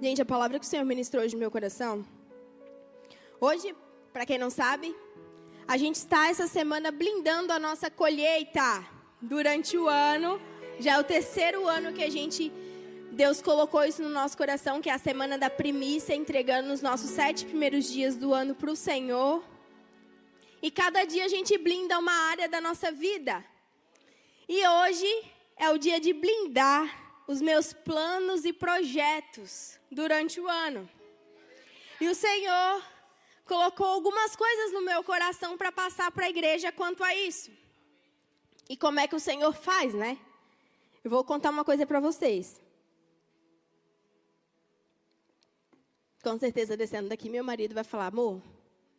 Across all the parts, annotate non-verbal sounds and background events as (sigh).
Gente, a palavra que o Senhor ministrou hoje no meu coração. Hoje, para quem não sabe, a gente está essa semana blindando a nossa colheita durante o ano. Já é o terceiro ano que a gente Deus colocou isso no nosso coração, que é a semana da primícia, entregando os nossos sete primeiros dias do ano para o Senhor. E cada dia a gente blinda uma área da nossa vida. E hoje é o dia de blindar os meus planos e projetos durante o ano. E o Senhor colocou algumas coisas no meu coração para passar para a igreja quanto a isso. E como é que o Senhor faz, né? Eu vou contar uma coisa para vocês. Com certeza, descendo daqui, meu marido vai falar: amor,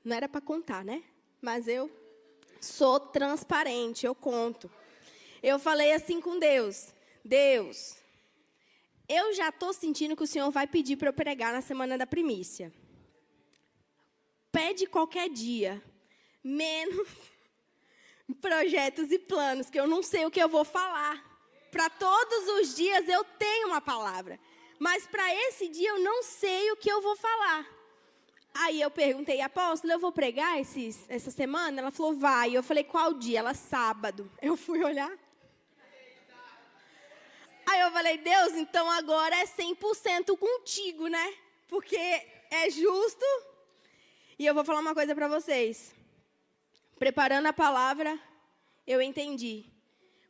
não era para contar, né? Mas eu sou transparente, eu conto. Eu falei assim com Deus: Deus, eu já estou sentindo que o Senhor vai pedir para eu pregar na semana da primícia. Pede qualquer dia, menos (laughs) projetos e planos, que eu não sei o que eu vou falar. Para todos os dias eu tenho uma palavra, mas para esse dia eu não sei o que eu vou falar. Aí eu perguntei, apóstolo, eu vou pregar esses, essa semana? Ela falou, vai. Eu falei, qual dia? Ela, sábado. (laughs) Eu fui olhar. Aí eu falei, Deus, então agora é 100% contigo, né? Porque é justo. E eu vou falar uma coisa para vocês. Preparando a palavra, eu entendi.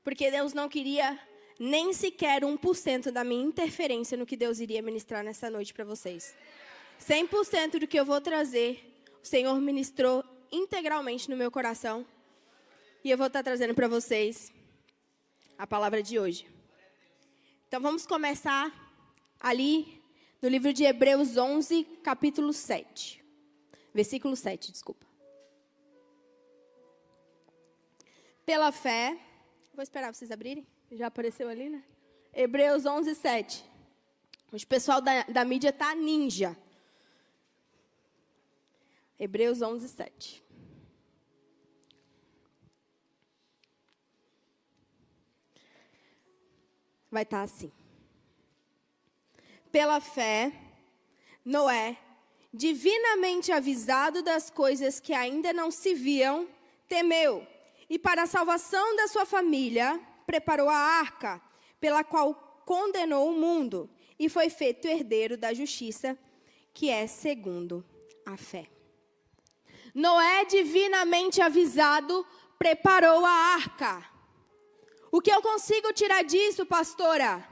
Porque Deus não queria nem sequer 1% da minha interferência no que Deus iria ministrar nessa noite para vocês. 100% do que eu vou trazer, o Senhor ministrou integralmente no meu coração. E eu vou estar trazendo para vocês a palavra de hoje. Então vamos começar ali no livro de Hebreus 11, capítulo 7. Versículo 7, desculpa. Pela fé, vou esperar vocês abrirem, já apareceu ali, né? Hebreus 11, 7. O pessoal da, da mídia tá ninja. Hebreus 11, 7. Vai estar assim. Pela fé, Noé, divinamente avisado das coisas que ainda não se viam, temeu e, para a salvação da sua família, preparou a arca, pela qual condenou o mundo e foi feito herdeiro da justiça, que é segundo a fé. Noé, divinamente avisado, preparou a arca. O que eu consigo tirar disso, pastora?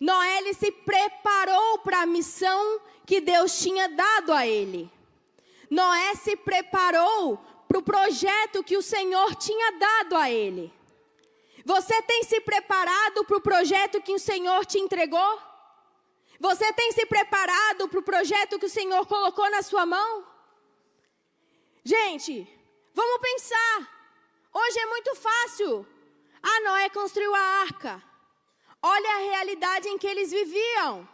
Noé se preparou para a missão que Deus tinha dado a ele. Noé se preparou para o projeto que o Senhor tinha dado a ele. Você tem se preparado para o projeto que o Senhor te entregou? Você tem se preparado para o projeto que o Senhor colocou na sua mão? Gente, vamos pensar. Hoje é muito fácil ah, Noé construiu a arca. Olha a realidade em que eles viviam.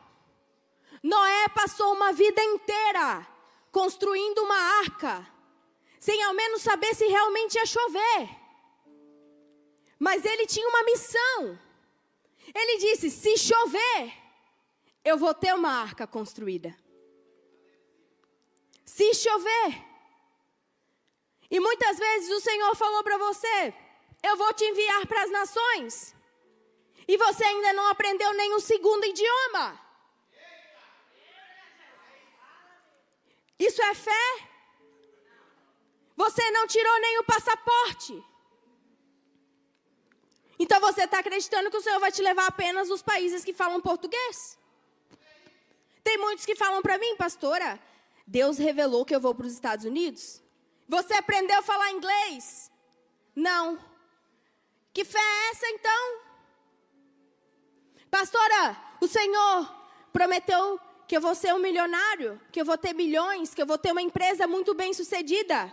Noé passou uma vida inteira construindo uma arca, sem ao menos saber se realmente ia chover. Mas ele tinha uma missão. Ele disse: se chover, eu vou ter uma arca construída. Se chover. E muitas vezes o Senhor falou para você: eu vou te enviar para as nações. E você ainda não aprendeu nem um segundo idioma. Isso é fé? Você não tirou o passaporte. Então você está acreditando que o Senhor vai te levar apenas nos países que falam português? Tem muitos que falam para mim, pastora, Deus revelou que eu vou para os Estados Unidos. Você aprendeu a falar inglês? Não. Que fé é essa então? Pastora, o Senhor prometeu que eu vou ser um milionário, que eu vou ter milhões, que eu vou ter uma empresa muito bem sucedida.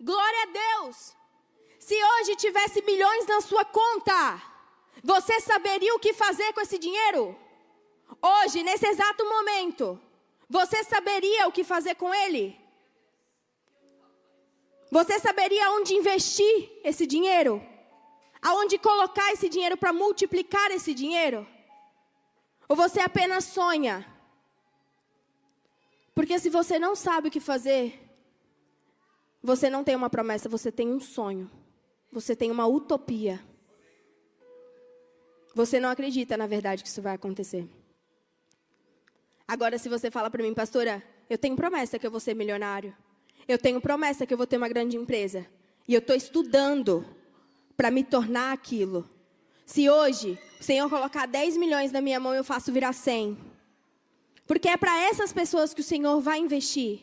Glória a Deus. Se hoje tivesse milhões na sua conta, você saberia o que fazer com esse dinheiro? Hoje, nesse exato momento, você saberia o que fazer com ele? Você saberia onde investir esse dinheiro? Aonde colocar esse dinheiro para multiplicar esse dinheiro? Ou você apenas sonha Porque se você não sabe o que fazer, você não tem uma promessa, você tem um sonho. Você tem uma utopia. Você não acredita, na verdade, que isso vai acontecer. Agora, se você fala para mim, pastora, eu tenho promessa que eu vou ser milionário. Eu tenho promessa que eu vou ter uma grande empresa. E eu estou estudando para me tornar aquilo. Se hoje o Senhor colocar 10 milhões na minha mão, eu faço virar 100. Porque é para essas pessoas que o Senhor vai investir.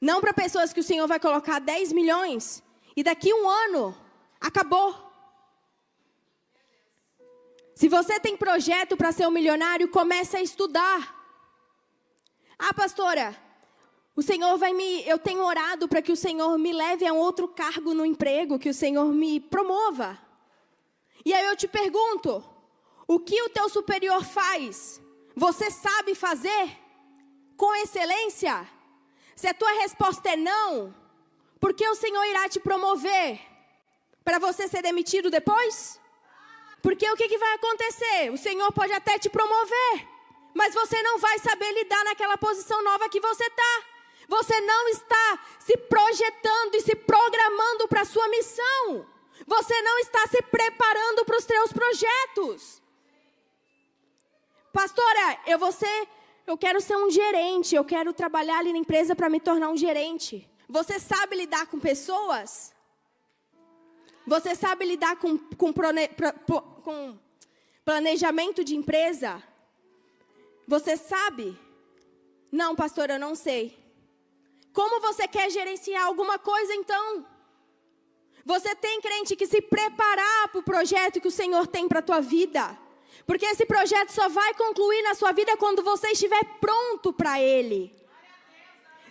Não para pessoas que o Senhor vai colocar 10 milhões e daqui um ano acabou. Se você tem projeto para ser um milionário, comece a estudar. Ah, pastora, o Senhor vai me. Eu tenho orado para que o Senhor me leve a um outro cargo no emprego, que o Senhor me promova. E aí eu te pergunto: o que o teu superior faz? Você sabe fazer? Com excelência? Se a tua resposta é não, por que o Senhor irá te promover? Para você ser demitido depois? Porque o que, que vai acontecer? O Senhor pode até te promover, mas você não vai saber lidar naquela posição nova que você está. Você não está se projetando e se programando para a sua missão. Você não está se preparando para os seus projetos. Pastora, eu vou ser, eu quero ser um gerente, eu quero trabalhar ali na empresa para me tornar um gerente. Você sabe lidar com pessoas? Você sabe lidar com, com, com planejamento de empresa? Você sabe? Não, pastor, eu não sei. Como você quer gerenciar alguma coisa então? Você tem crente que se preparar para o projeto que o Senhor tem para a tua vida. Porque esse projeto só vai concluir na sua vida quando você estiver pronto para ele.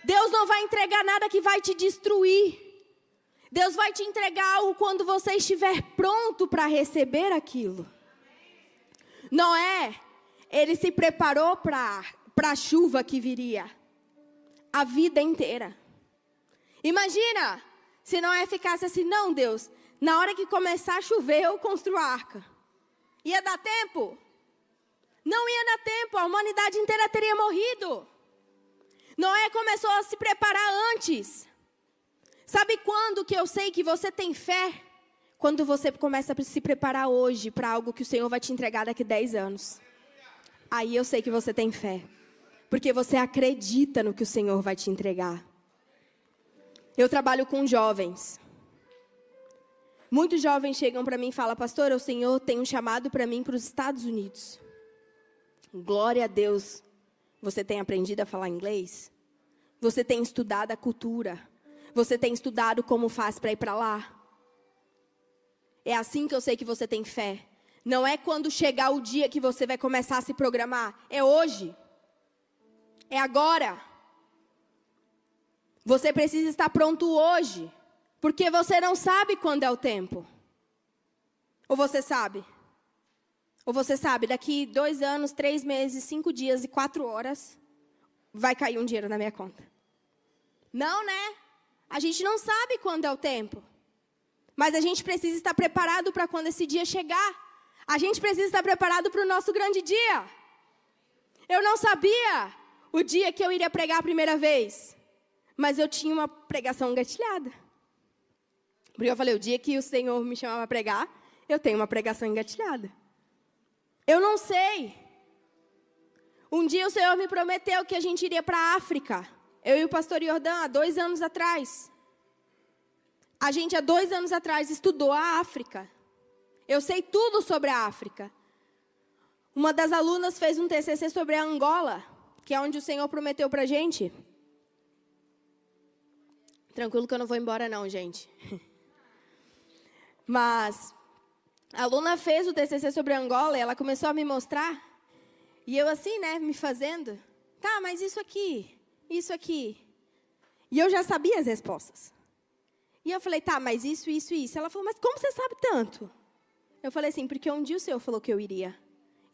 Deus não vai entregar nada que vai te destruir. Deus vai te entregar algo quando você estiver pronto para receber aquilo. Noé, ele se preparou para a chuva que viria. A vida inteira. Imagina, se Noé ficasse assim, não, Deus, na hora que começar a chover, eu construo a arca. Ia dar tempo? Não ia dar tempo, a humanidade inteira teria morrido. Noé começou a se preparar antes. Sabe quando que eu sei que você tem fé? Quando você começa a se preparar hoje para algo que o Senhor vai te entregar daqui a 10 anos. Aí eu sei que você tem fé. Porque você acredita no que o Senhor vai te entregar. Eu trabalho com jovens. Muitos jovens chegam para mim e falam, pastor, o Senhor tem um chamado para mim para os Estados Unidos. Glória a Deus. Você tem aprendido a falar inglês? Você tem estudado a cultura? Você tem estudado como faz para ir para lá? É assim que eu sei que você tem fé. Não é quando chegar o dia que você vai começar a se programar. É hoje. É agora. Você precisa estar pronto hoje. Porque você não sabe quando é o tempo. Ou você sabe? Ou você sabe, daqui dois anos, três meses, cinco dias e quatro horas, vai cair um dinheiro na minha conta. Não, né? A gente não sabe quando é o tempo. Mas a gente precisa estar preparado para quando esse dia chegar. A gente precisa estar preparado para o nosso grande dia. Eu não sabia o dia que eu iria pregar a primeira vez. Mas eu tinha uma pregação engatilhada. Porque eu falei, o dia que o Senhor me chamava a pregar, eu tenho uma pregação engatilhada. Eu não sei. Um dia o Senhor me prometeu que a gente iria para a África. Eu e o pastor Jordão, há dois anos atrás. A gente, há dois anos atrás, estudou a África. Eu sei tudo sobre a África. Uma das alunas fez um TCC sobre a Angola, que é onde o Senhor prometeu para gente. Tranquilo que eu não vou embora, não, gente. (laughs) Mas a aluna fez o TCC sobre Angola e ela começou a me mostrar. E eu assim, né, me fazendo. Tá, mas isso aqui, isso aqui. E eu já sabia as respostas. E eu falei, tá, mas isso, isso, isso. Ela falou, mas como você sabe tanto? Eu falei assim, porque um dia o Senhor falou que eu iria.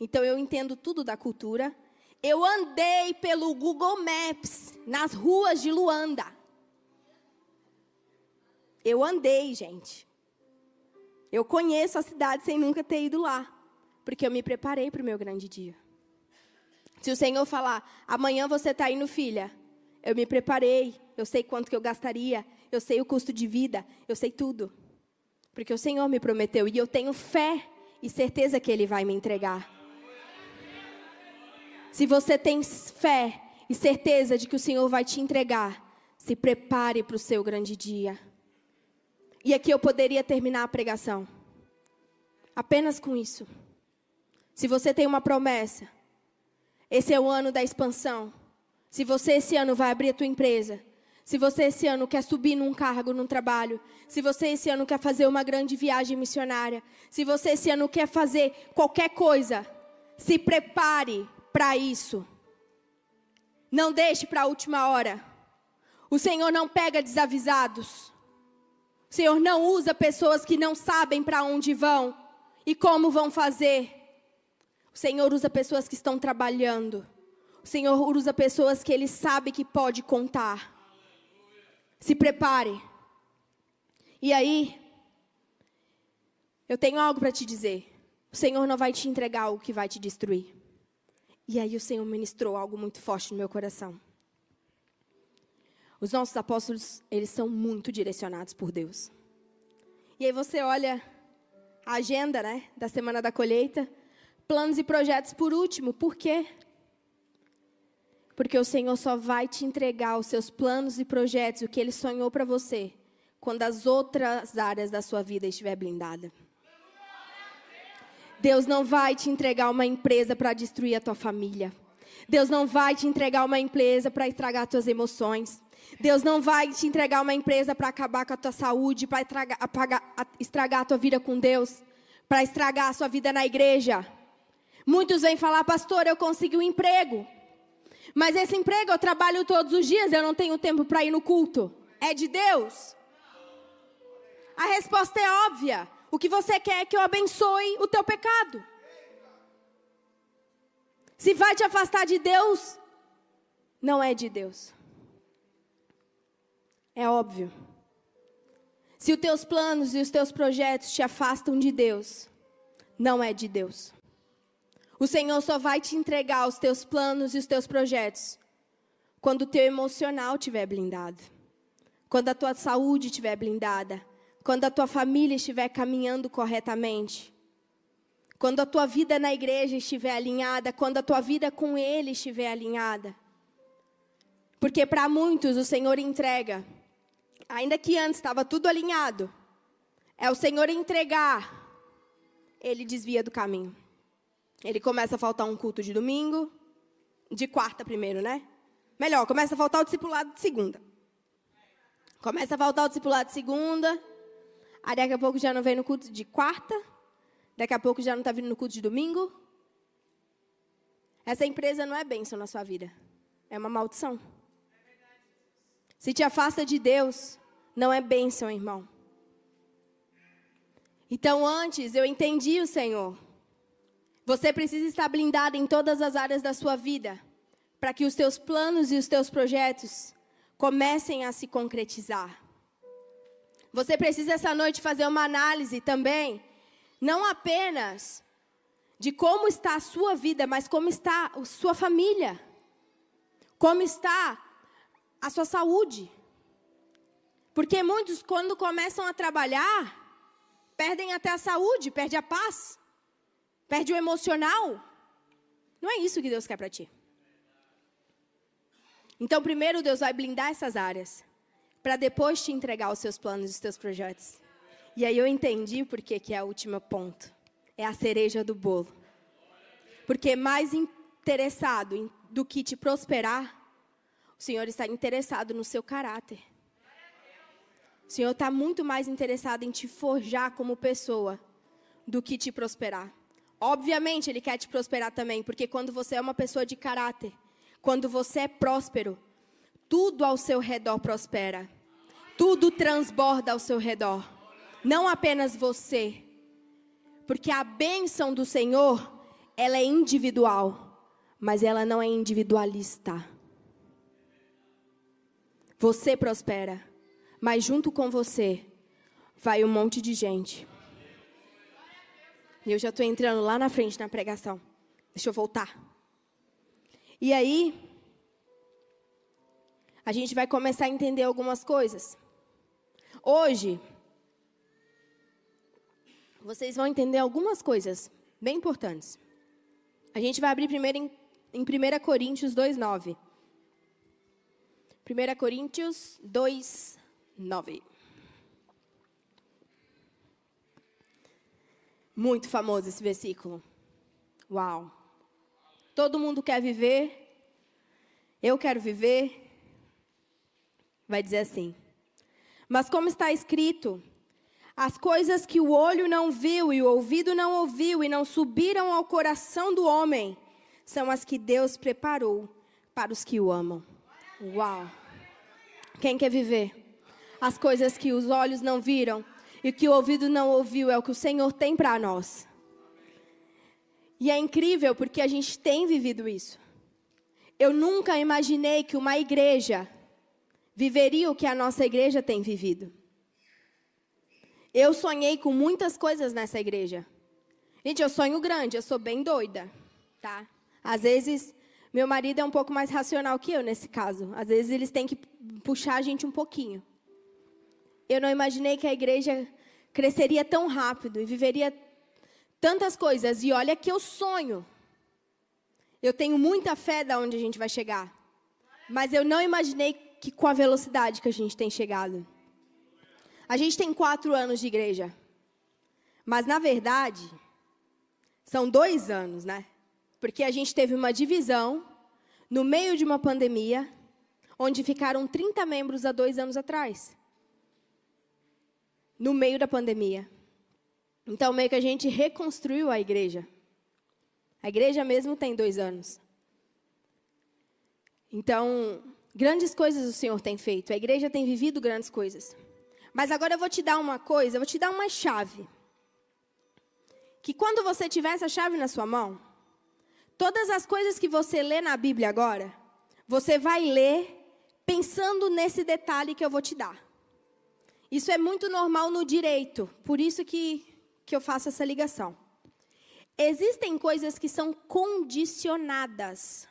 Então eu entendo tudo da cultura. Eu andei pelo Google Maps nas ruas de Luanda. Eu andei, gente. Eu conheço a cidade sem nunca ter ido lá. Porque eu me preparei para o meu grande dia. Se o Senhor falar, amanhã você está indo, filha, Eu me preparei, eu sei quanto que eu gastaria, eu sei o custo de vida, eu sei tudo. Porque o Senhor me prometeu e eu tenho fé e certeza que Ele vai me entregar. Se você tem fé e certeza de que o Senhor vai te entregar, se prepare para o seu grande dia. E aqui eu poderia terminar a pregação. Apenas com isso. Se você tem uma promessa, esse é o ano da expansão. Se você esse ano vai abrir a tua empresa, se você esse ano quer subir num cargo, num trabalho, se você esse ano quer fazer uma grande viagem missionária, se você esse ano quer fazer qualquer coisa, se prepare para isso. Não deixe para a última hora. O Senhor não pega desavisados. O Senhor não usa pessoas que não sabem para onde vão e como vão fazer. O Senhor usa pessoas que estão trabalhando. O Senhor usa pessoas que Ele sabe que pode contar. Se prepare. E aí, eu tenho algo para te dizer. O Senhor não vai te entregar algo que vai te destruir. E aí o Senhor ministrou algo muito forte no meu coração. Os nossos apóstolos, eles são muito direcionados por Deus. E aí você olha a agenda, né, da semana da colheita, planos e projetos por último. Por quê? Porque o Senhor só vai te entregar os seus planos e projetos, o que Ele sonhou para você, quando as outras áreas da sua vida estiver blindada. Deus não vai te entregar uma empresa para destruir a tua família. Deus não vai te entregar uma empresa para estragar tuas emoções. Deus não vai te entregar uma empresa para acabar com a tua saúde, para estragar a tua vida com Deus, para estragar a sua vida na igreja. Muitos vêm falar, pastor, eu consegui um emprego. Mas esse emprego eu trabalho todos os dias, eu não tenho tempo para ir no culto. É de Deus? A resposta é óbvia. O que você quer é que eu abençoe o teu pecado. Se vai te afastar de Deus, não é de Deus. É óbvio. Se os teus planos e os teus projetos te afastam de Deus, não é de Deus. O Senhor só vai te entregar os teus planos e os teus projetos quando o teu emocional estiver blindado, quando a tua saúde estiver blindada, quando a tua família estiver caminhando corretamente, quando a tua vida na igreja estiver alinhada, quando a tua vida com Ele estiver alinhada. Porque para muitos o Senhor entrega, ainda que antes estava tudo alinhado, é o Senhor entregar, Ele desvia do caminho. Ele começa a faltar um culto de domingo, de quarta primeiro, né? Melhor, começa a faltar o discipulado de segunda. Começa a faltar o discipulado de segunda. Aí daqui a pouco já não vem no culto de quarta. Daqui a pouco já não está vindo no culto de domingo. Essa empresa não é bênção na sua vida. É uma maldição. Se te afasta de Deus, não é bênção, irmão. Então antes eu entendi o Senhor. Você precisa estar blindado em todas as áreas da sua vida, para que os teus planos e os teus projetos comecem a se concretizar. Você precisa essa noite fazer uma análise também, não apenas de como está a sua vida, mas como está a sua família. Como está a sua saúde. Porque muitos, quando começam a trabalhar, perdem até a saúde, perdem a paz. Perde o emocional. Não é isso que Deus quer para ti. Então, primeiro Deus vai blindar essas áreas, para depois te entregar os seus planos e os teus projetos. E aí eu entendi por que que é o último ponto. É a cereja do bolo. Porque mais interessado do que te prosperar, o Senhor está interessado no seu caráter. O Senhor está muito mais interessado em te forjar como pessoa do que te prosperar. Obviamente, Ele quer te prosperar também, porque quando você é uma pessoa de caráter, quando você é próspero, tudo ao seu redor prospera, tudo transborda ao seu redor, não apenas você, porque a bênção do Senhor, ela é individual, mas ela não é individualista. Você prospera, mas junto com você vai um monte de gente. Eu já estou entrando lá na frente na pregação. Deixa eu voltar. E aí, a gente vai começar a entender algumas coisas. Hoje, vocês vão entender algumas coisas bem importantes. A gente vai abrir primeiro em, em 1 Coríntios 2, 9. 1 Coríntios 2, 9. Muito famoso esse versículo. Uau. Todo mundo quer viver. Eu quero viver. Vai dizer assim. Mas como está escrito, as coisas que o olho não viu e o ouvido não ouviu e não subiram ao coração do homem, são as que Deus preparou para os que o amam. Uau! Quem quer viver? As coisas que os olhos não viram e que o ouvido não ouviu é o que o Senhor tem para nós. E é incrível porque a gente tem vivido isso. Eu nunca imaginei que uma igreja viveria o que a nossa igreja tem vivido. Eu sonhei com muitas coisas nessa igreja. Gente, eu sonho grande, eu sou bem doida, tá? Às vezes, meu marido é um pouco mais racional que eu nesse caso. Às vezes, eles têm que puxar a gente um pouquinho. Eu não imaginei que a igreja cresceria tão rápido e viveria tantas coisas. E olha que eu sonho. Eu tenho muita fé da onde a gente vai chegar. Mas eu não imaginei que com a velocidade que a gente tem chegado. A gente tem quatro anos de igreja. Mas, na verdade, são dois anos, né? Porque a gente teve uma divisão no meio de uma pandemia, onde ficaram 30 membros há dois anos atrás. No meio da pandemia. Então, meio que a gente reconstruiu a igreja. A igreja mesmo tem dois anos. Então, grandes coisas o Senhor tem feito. A igreja tem vivido grandes coisas. Mas agora eu vou te dar uma coisa, eu vou te dar uma chave. Que quando você tiver essa chave na sua mão, todas as coisas que você lê na Bíblia agora, você vai ler pensando nesse detalhe que eu vou te dar. Isso é muito normal no direito, por isso que, que eu faço essa ligação. Existem coisas que são condicionadas.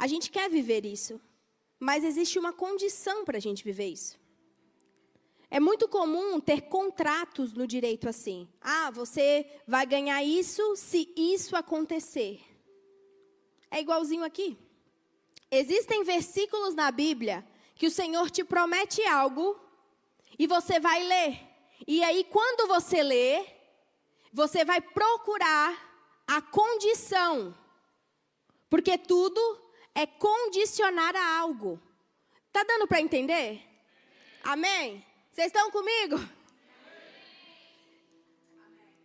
A gente quer viver isso, mas existe uma condição para a gente viver isso. É muito comum ter contratos no direito assim. Ah, você vai ganhar isso se isso acontecer. É igualzinho aqui. Existem versículos na Bíblia que o Senhor te promete algo e você vai ler. E aí, quando você lê, você vai procurar a condição. Porque tudo é condicionar a algo. Tá dando para entender? Amém? Vocês estão comigo?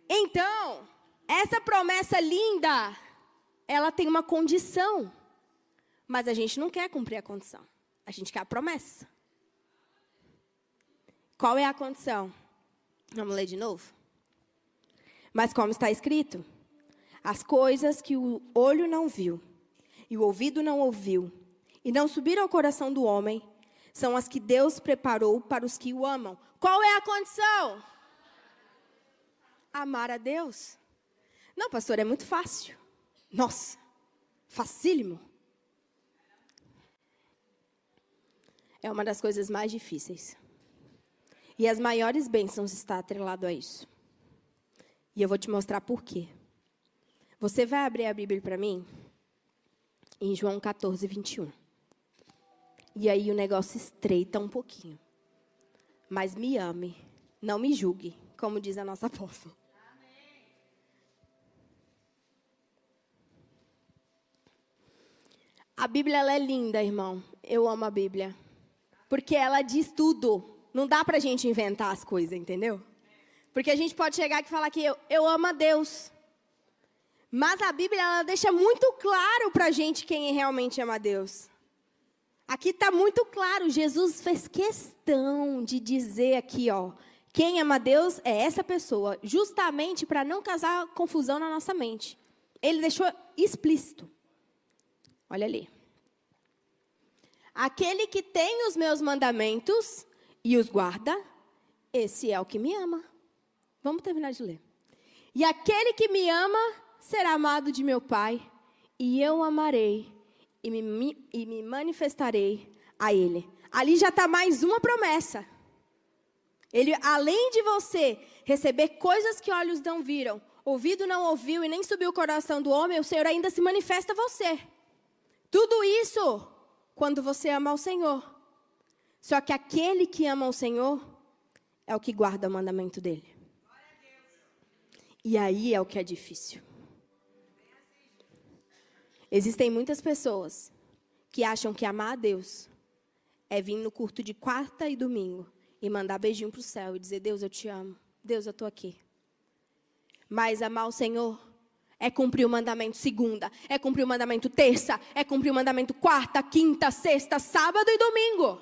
Então, essa promessa linda, ela tem uma condição. Mas a gente não quer cumprir a condição. A gente quer a promessa. Qual é a condição? Vamos ler de novo? Mas como está escrito, as coisas que o olho não viu, e o ouvido não ouviu, e não subiram ao coração do homem, são as que Deus preparou para os que o amam. Qual é a condição? Amar a Deus. Não, pastor, é muito fácil. Nossa, facílimo. É uma das coisas mais difíceis. E as maiores bênçãos está atrelado a isso. E eu vou te mostrar por quê. Você vai abrir a Bíblia para mim? Em João 14, 21. E aí o negócio estreita um pouquinho. Mas me ame, não me julgue, como diz a nossa apóstola. A Bíblia é linda, irmão. Eu amo a Bíblia. Porque ela diz tudo. Não dá pra gente inventar as coisas, entendeu? Porque a gente pode chegar aqui e falar que eu, eu amo a Deus. Mas a Bíblia ela deixa muito claro pra gente quem realmente ama a Deus. Aqui está muito claro, Jesus fez questão de dizer aqui, ó, quem ama Deus é essa pessoa, justamente para não causar confusão na nossa mente. Ele deixou explícito. Olha ali. Aquele que tem os meus mandamentos e os guarda, esse é o que me ama. Vamos terminar de ler. E aquele que me ama será amado de meu Pai, e eu amarei e me, e me manifestarei a ele. Ali já está mais uma promessa. Ele, além de você receber coisas que olhos não viram, ouvido não ouviu e nem subiu o coração do homem, o Senhor ainda se manifesta a você. Tudo isso quando você ama o Senhor. Só que aquele que ama o Senhor é o que guarda o mandamento dele. E aí é o que é difícil. Existem muitas pessoas que acham que amar a Deus é vir no culto de quarta e domingo e mandar beijinho para o céu e dizer: Deus, eu te amo. Deus, eu estou aqui. Mas amar o Senhor é cumprir o mandamento segunda, é cumprir o mandamento terça, é cumprir o mandamento quarta, quinta, sexta, sábado e domingo.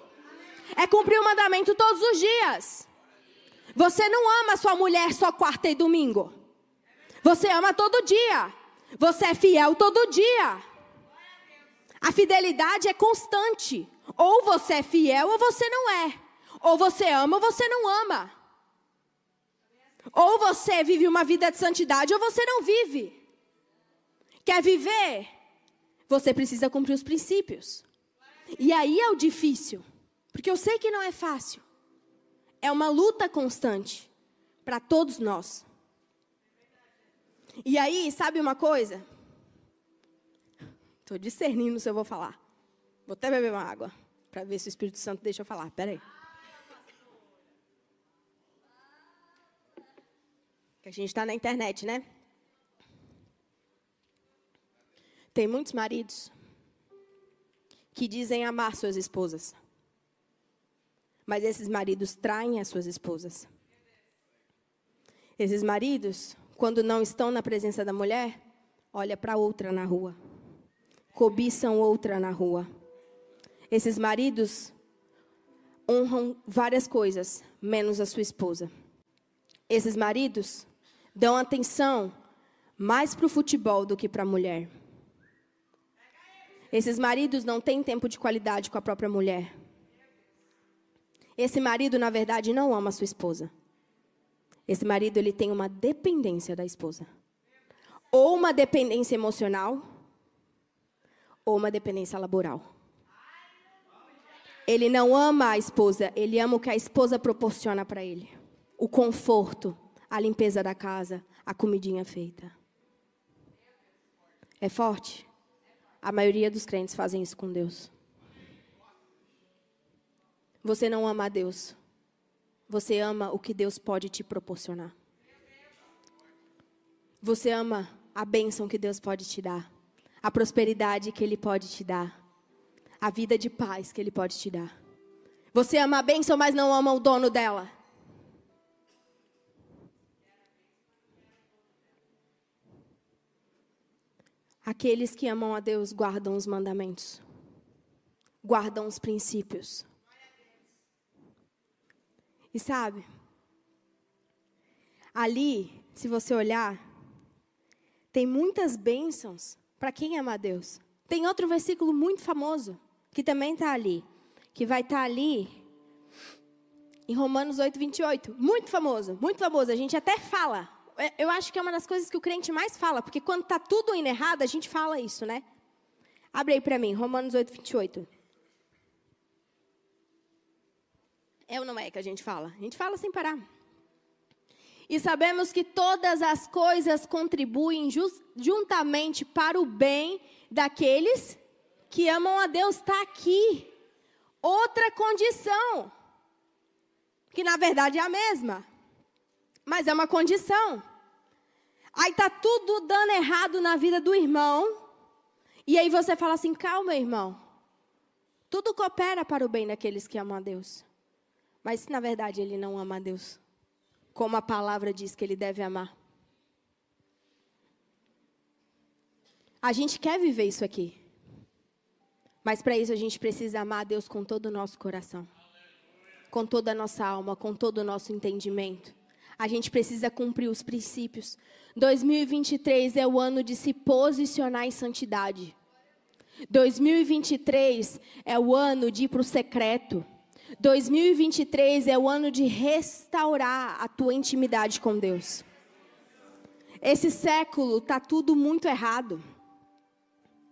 É cumprir o mandamento todos os dias. Você não ama sua mulher só quarta e domingo. Você ama todo dia. Você é fiel todo dia. A fidelidade é constante. Ou você é fiel ou você não é. Ou você ama ou você não ama. Ou você vive uma vida de santidade ou você não vive. Quer viver? Você precisa cumprir os princípios. E aí é o difícil. Porque eu sei que não é fácil. É uma luta constante para todos nós. E aí, sabe uma coisa? Estou discernindo se eu vou falar. Vou até beber uma água para ver se o Espírito Santo deixa eu falar. Peraí. Que a gente está na internet, né? Tem muitos maridos que dizem amar suas esposas. Mas esses maridos traem as suas esposas. Esses maridos, quando não estão na presença da mulher, olha para outra na rua. Cobiçam outra na rua. Esses maridos honram várias coisas, menos a sua esposa. Esses maridos dão atenção mais para o futebol do que para a mulher. Esses maridos não têm tempo de qualidade com a própria mulher. Esse marido, na verdade, não ama a sua esposa. Esse marido, ele tem uma dependência da esposa. Ou uma dependência emocional, ou uma dependência laboral. Ele não ama a esposa, ele ama o que a esposa proporciona para ele: o conforto, a limpeza da casa, a comidinha feita. É forte? A maioria dos crentes fazem isso com Deus. Você não ama a Deus. Você ama o que Deus pode te proporcionar. Você ama a bênção que Deus pode te dar, a prosperidade que Ele pode te dar a vida de paz que Ele pode te dar. Você ama a bênção, mas não ama o dono dela. Aqueles que amam a Deus guardam os mandamentos, guardam os princípios. E sabe, ali, se você olhar, tem muitas bênçãos para quem ama a Deus. Tem outro versículo muito famoso, que também está ali, que vai estar tá ali em Romanos 8, 28. Muito famoso, muito famoso. A gente até fala. É, eu acho que é uma das coisas que o crente mais fala, porque quando está tudo indo errado, a gente fala isso, né? Abre aí para mim, Romanos 8, 28. É ou não é que a gente fala? A gente fala sem parar. E sabemos que todas as coisas contribuem juntamente para o bem daqueles que amam a Deus está aqui. Outra condição, que na verdade é a mesma, mas é uma condição. Aí tá tudo dando errado na vida do irmão, e aí você fala assim: calma, irmão. Tudo coopera para o bem daqueles que amam a Deus. Mas se na verdade ele não ama a Deus, como a palavra diz que ele deve amar. A gente quer viver isso aqui. Mas para isso a gente precisa amar a Deus com todo o nosso coração, com toda a nossa alma, com todo o nosso entendimento. A gente precisa cumprir os princípios. 2023 é o ano de se posicionar em santidade. 2023 é o ano de ir para o secreto. 2023 é o ano de restaurar a tua intimidade com Deus. Esse século está tudo muito errado.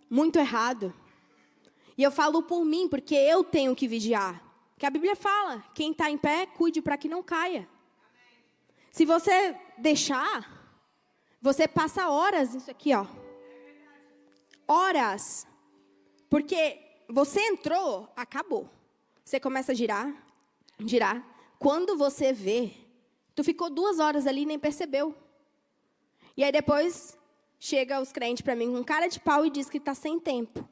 Muito errado. E eu falo por mim, porque eu tenho que vigiar. Que a Bíblia fala: quem está em pé, cuide para que não caia. Se você deixar, você passa horas nisso aqui, ó. Horas. Porque você entrou, acabou. Você começa a girar, girar. Quando você vê, tu ficou duas horas ali e nem percebeu. E aí depois chega os crentes para mim com cara de pau e diz que está sem tempo.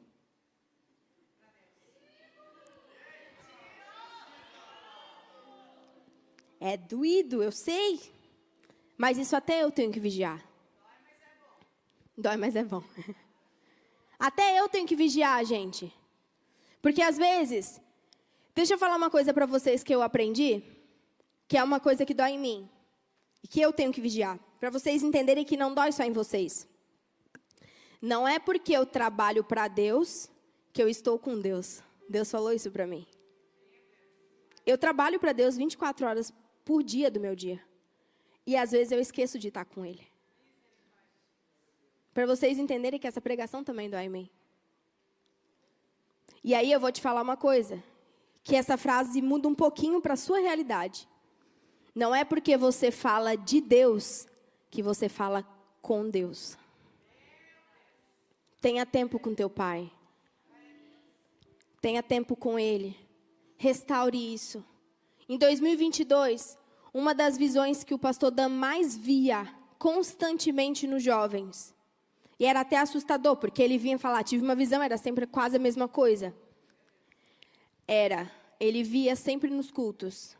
É doído, eu sei. Mas isso até eu tenho que vigiar. Dói, mas é bom. (laughs) Até eu tenho que vigiar, gente. Porque às vezes, deixa eu falar uma coisa para vocês que eu aprendi, que é uma coisa que dói em mim e que eu tenho que vigiar, para vocês entenderem que não dói só em vocês. Não é porque eu trabalho para Deus que eu estou com Deus. Deus falou isso para mim. Eu trabalho para Deus 24 horas por dia do meu dia. E às vezes eu esqueço de estar com Ele. Para vocês entenderem que essa pregação também dói em mim. E aí eu vou te falar uma coisa, que essa frase muda um pouquinho para a sua realidade. Não é porque você fala de Deus que você fala com Deus. Tenha tempo com teu pai. Tenha tempo com ele. Restaure isso. Em 2022, uma das visões que o pastor Dan mais via constantemente nos jovens, e era até assustador, porque ele vinha falar, tive uma visão, era sempre quase a mesma coisa. Era, ele via sempre nos cultos,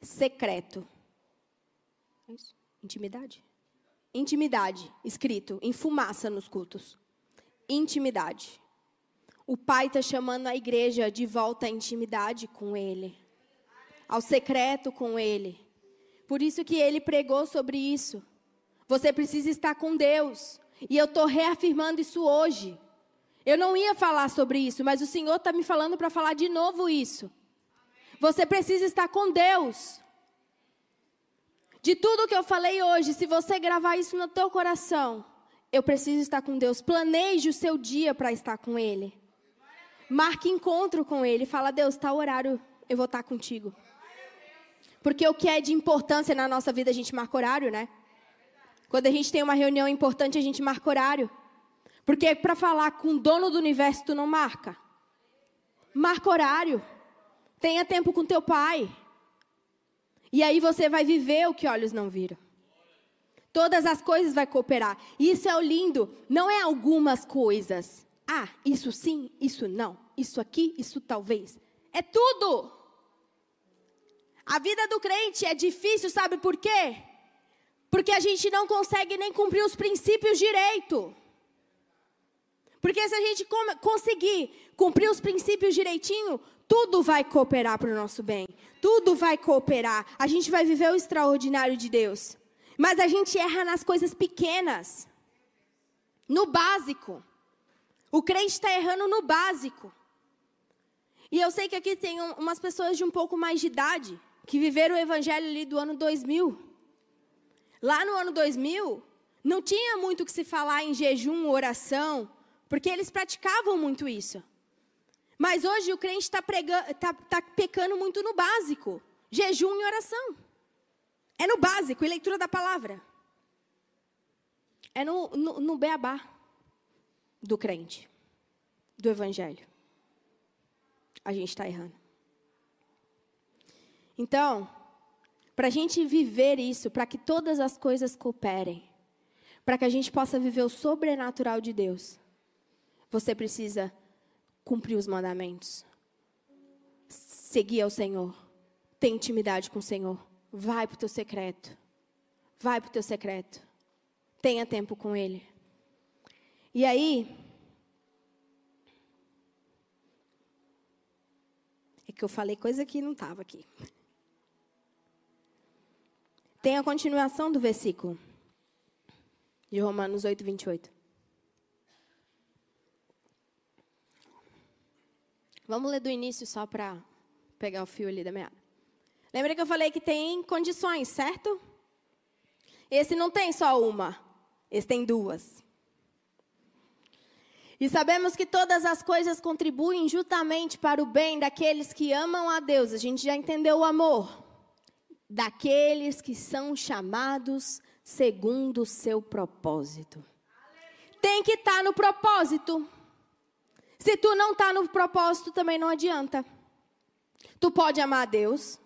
secreto. É Intimidade? Intimidade, escrito em fumaça nos cultos. Intimidade. O pai está chamando a igreja de volta à intimidade com ele ao secreto com Ele. Por isso que ele pregou sobre isso. Você precisa estar com Deus. E eu estou reafirmando isso hoje. Eu não ia falar sobre isso, mas o Senhor está me falando para falar de novo isso. Você precisa estar com Deus. De tudo que eu falei hoje, se você gravar isso no teu coração, eu preciso estar com Deus. Planeje o seu dia para estar com Ele. Marque encontro com Ele. Fala, Deus, está o horário, eu vou estar contigo. Porque o que é de importância na nossa vida, a gente marca horário, né? Quando a gente tem uma reunião importante, a gente marca horário. Porque para falar com o dono do universo, tu não marca. Marca horário. Tenha tempo com teu pai. E aí você vai viver o que olhos não viram. Todas as coisas vai cooperar. Isso é o lindo. Não é algumas coisas. Ah, isso sim, isso não. Isso aqui, isso talvez. É tudo. A vida do crente é difícil, sabe por quê? Porque a gente não consegue nem cumprir os princípios direito. Porque se a gente conseguir cumprir os princípios direitinho, tudo vai cooperar para o nosso bem. Tudo vai cooperar. A gente vai viver o extraordinário de Deus. Mas a gente erra nas coisas pequenas. No básico. O crente está errando no básico. E eu sei que aqui tem umas pessoas de um pouco mais de idade que viveram o evangelho ali do ano 2000. Lá no ano 2000, não tinha muito que se falar em jejum, oração, porque eles praticavam muito isso. Mas hoje o crente está tá, tá pecando muito no básico: jejum e oração. É no básico, e leitura da palavra. É no, no, no beabá do crente, do evangelho. A gente está errando. Então, para a gente viver isso, para que todas as coisas cooperem, para que a gente possa viver o sobrenatural de Deus, você precisa cumprir os mandamentos, seguir ao Senhor, ter intimidade com o Senhor, vai para o teu secreto, vai para o teu secreto, tenha tempo com Ele. E aí, é que eu falei coisa que não estava aqui. Tem a continuação do versículo de Romanos 8, 28. Vamos ler do início só para pegar o fio ali da meada. Lembra que eu falei que tem condições, certo? Esse não tem só uma, esse tem duas. E sabemos que todas as coisas contribuem justamente para o bem daqueles que amam a Deus. A gente já entendeu o amor. Daqueles que são chamados segundo o seu propósito. Tem que estar tá no propósito. Se tu não está no propósito, também não adianta. Tu pode amar a Deus,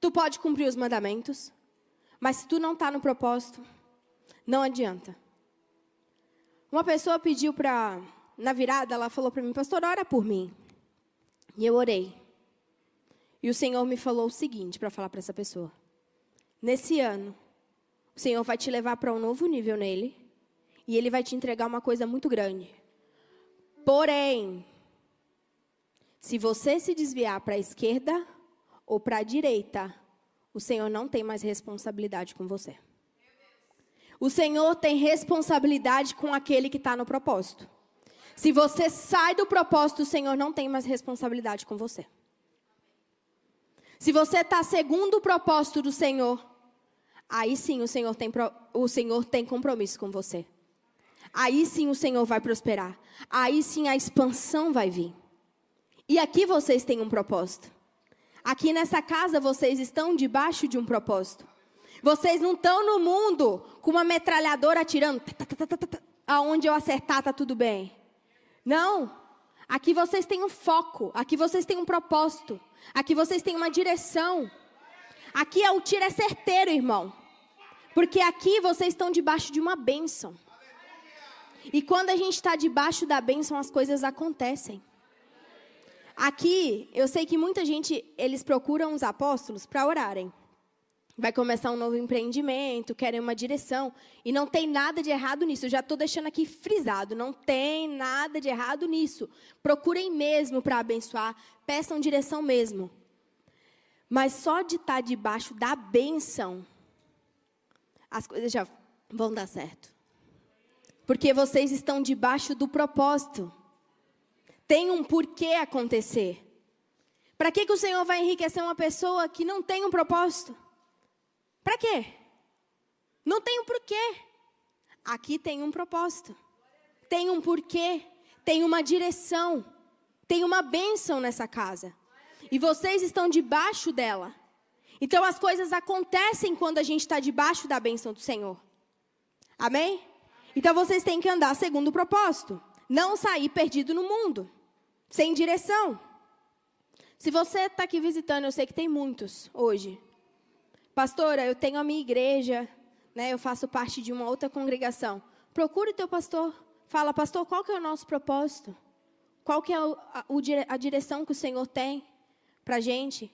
tu pode cumprir os mandamentos, mas se tu não está no propósito, não adianta. Uma pessoa pediu para, na virada, ela falou para mim, pastor, ora por mim. E eu orei. E o Senhor me falou o seguinte para falar para essa pessoa: Nesse ano, o Senhor vai te levar para um novo nível nele, e ele vai te entregar uma coisa muito grande. Porém, se você se desviar para a esquerda ou para a direita, o Senhor não tem mais responsabilidade com você. O Senhor tem responsabilidade com aquele que está no propósito. Se você sai do propósito, o Senhor não tem mais responsabilidade com você. Se você está segundo o propósito do Senhor, aí sim o Senhor, tem, o Senhor tem compromisso com você. Aí sim o Senhor vai prosperar. Aí sim a expansão vai vir. E aqui vocês têm um propósito. Aqui nessa casa vocês estão debaixo de um propósito. Vocês não estão no mundo com uma metralhadora atirando. Aonde eu acertar tá tudo bem. Não. Aqui vocês têm um foco. Aqui vocês têm um propósito. Aqui vocês têm uma direção. Aqui é o tiro é certeiro, irmão. Porque aqui vocês estão debaixo de uma bênção. E quando a gente está debaixo da bênção, as coisas acontecem. Aqui, eu sei que muita gente, eles procuram os apóstolos para orarem. Vai começar um novo empreendimento, querem uma direção. E não tem nada de errado nisso. Eu já estou deixando aqui frisado. Não tem nada de errado nisso. Procurem mesmo para abençoar. Peçam direção mesmo. Mas só de estar tá debaixo da benção, as coisas já vão dar certo. Porque vocês estão debaixo do propósito. Tem um porquê acontecer. Para que, que o Senhor vai enriquecer uma pessoa que não tem um propósito? Para quê? Não tem um porquê. Aqui tem um propósito. Tem um porquê. Tem uma direção. Tem uma bênção nessa casa. E vocês estão debaixo dela. Então as coisas acontecem quando a gente está debaixo da bênção do Senhor. Amém? Então vocês têm que andar segundo o propósito. Não sair perdido no mundo, sem direção. Se você está aqui visitando, eu sei que tem muitos hoje. Pastora, eu tenho a minha igreja, né, eu faço parte de uma outra congregação. Procure o teu pastor. Fala, pastor, qual que é o nosso propósito? Qual que é a, direção que o Senhor tem para a gente?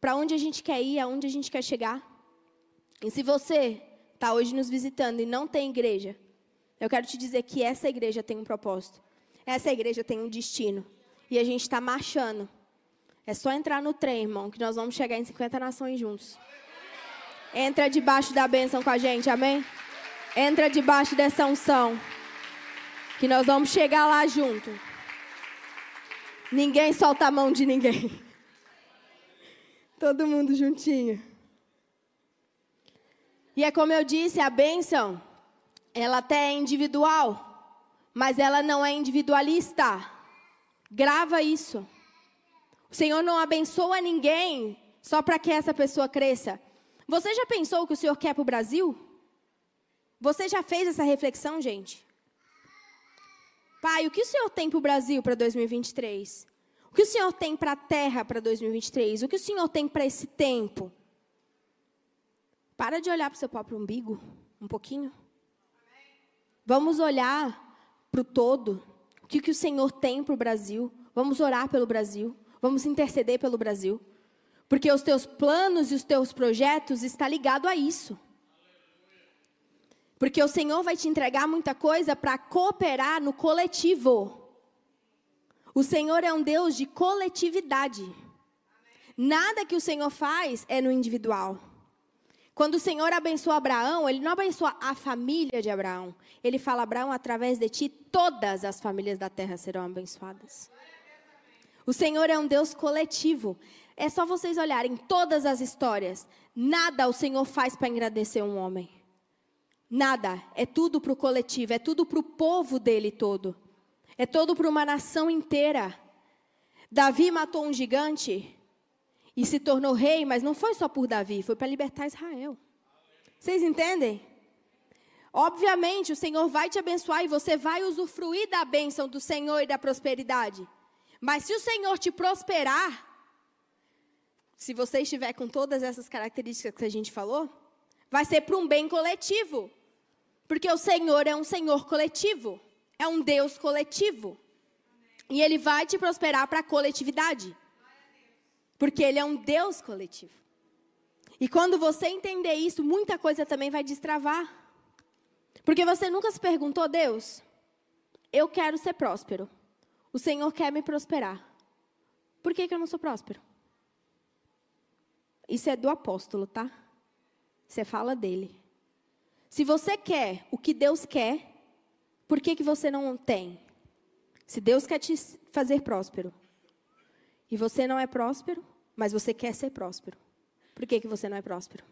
Para onde a gente quer ir, aonde a gente quer chegar? E se você está hoje nos visitando e não tem igreja, eu quero te dizer que essa igreja tem um propósito. Essa igreja tem um destino. E a gente está marchando. É só entrar no trem, irmão, que nós vamos chegar em 50 nações juntos. Entra debaixo da bênção com a gente, amém? Entra debaixo dessa unção. Que nós vamos chegar lá junto. Ninguém solta a mão de ninguém. Todo mundo juntinho. E é como eu disse, a bênção ela até é individual, mas ela não é individualista. Grava isso. O Senhor não abençoa ninguém só para que essa pessoa cresça. Você já pensou o que o Senhor quer para o Brasil? Você já fez essa reflexão, gente? Pai, o que o Senhor tem para o Brasil para 2023? O que o Senhor tem para a terra para 2023? O que o Senhor tem para esse tempo? Para de olhar para o seu próprio umbigo um pouquinho. Vamos olhar para o todo, o que, que o Senhor tem para o Brasil. Vamos orar pelo Brasil. Vamos interceder pelo Brasil. Porque os teus planos e os teus projetos estão ligados a isso. Porque o Senhor vai te entregar muita coisa para cooperar no coletivo. O Senhor é um Deus de coletividade. Nada que o Senhor faz é no individual. Quando o Senhor abençoa Abraão, ele não abençoa a família de Abraão. Ele fala: Abraão, através de ti, todas as famílias da terra serão abençoadas. O Senhor é um Deus coletivo. É só vocês olharem todas as histórias. Nada o Senhor faz para agradecer um homem. Nada. É tudo para o coletivo, é tudo para o povo dele todo. É todo para uma nação inteira. Davi matou um gigante e se tornou rei, mas não foi só por Davi, foi para libertar Israel. Vocês entendem? Obviamente, o Senhor vai te abençoar e você vai usufruir da bênção do Senhor e da prosperidade. Mas se o Senhor te prosperar, se você estiver com todas essas características que a gente falou, vai ser para um bem coletivo. Porque o Senhor é um Senhor coletivo, é um Deus coletivo. E Ele vai te prosperar para a coletividade. Porque Ele é um Deus coletivo. E quando você entender isso, muita coisa também vai destravar. Porque você nunca se perguntou, Deus, eu quero ser próspero. O Senhor quer me prosperar. Por que, que eu não sou próspero? Isso é do apóstolo, tá? Você fala dele. Se você quer o que Deus quer, por que, que você não tem? Se Deus quer te fazer próspero e você não é próspero, mas você quer ser próspero, por que, que você não é próspero?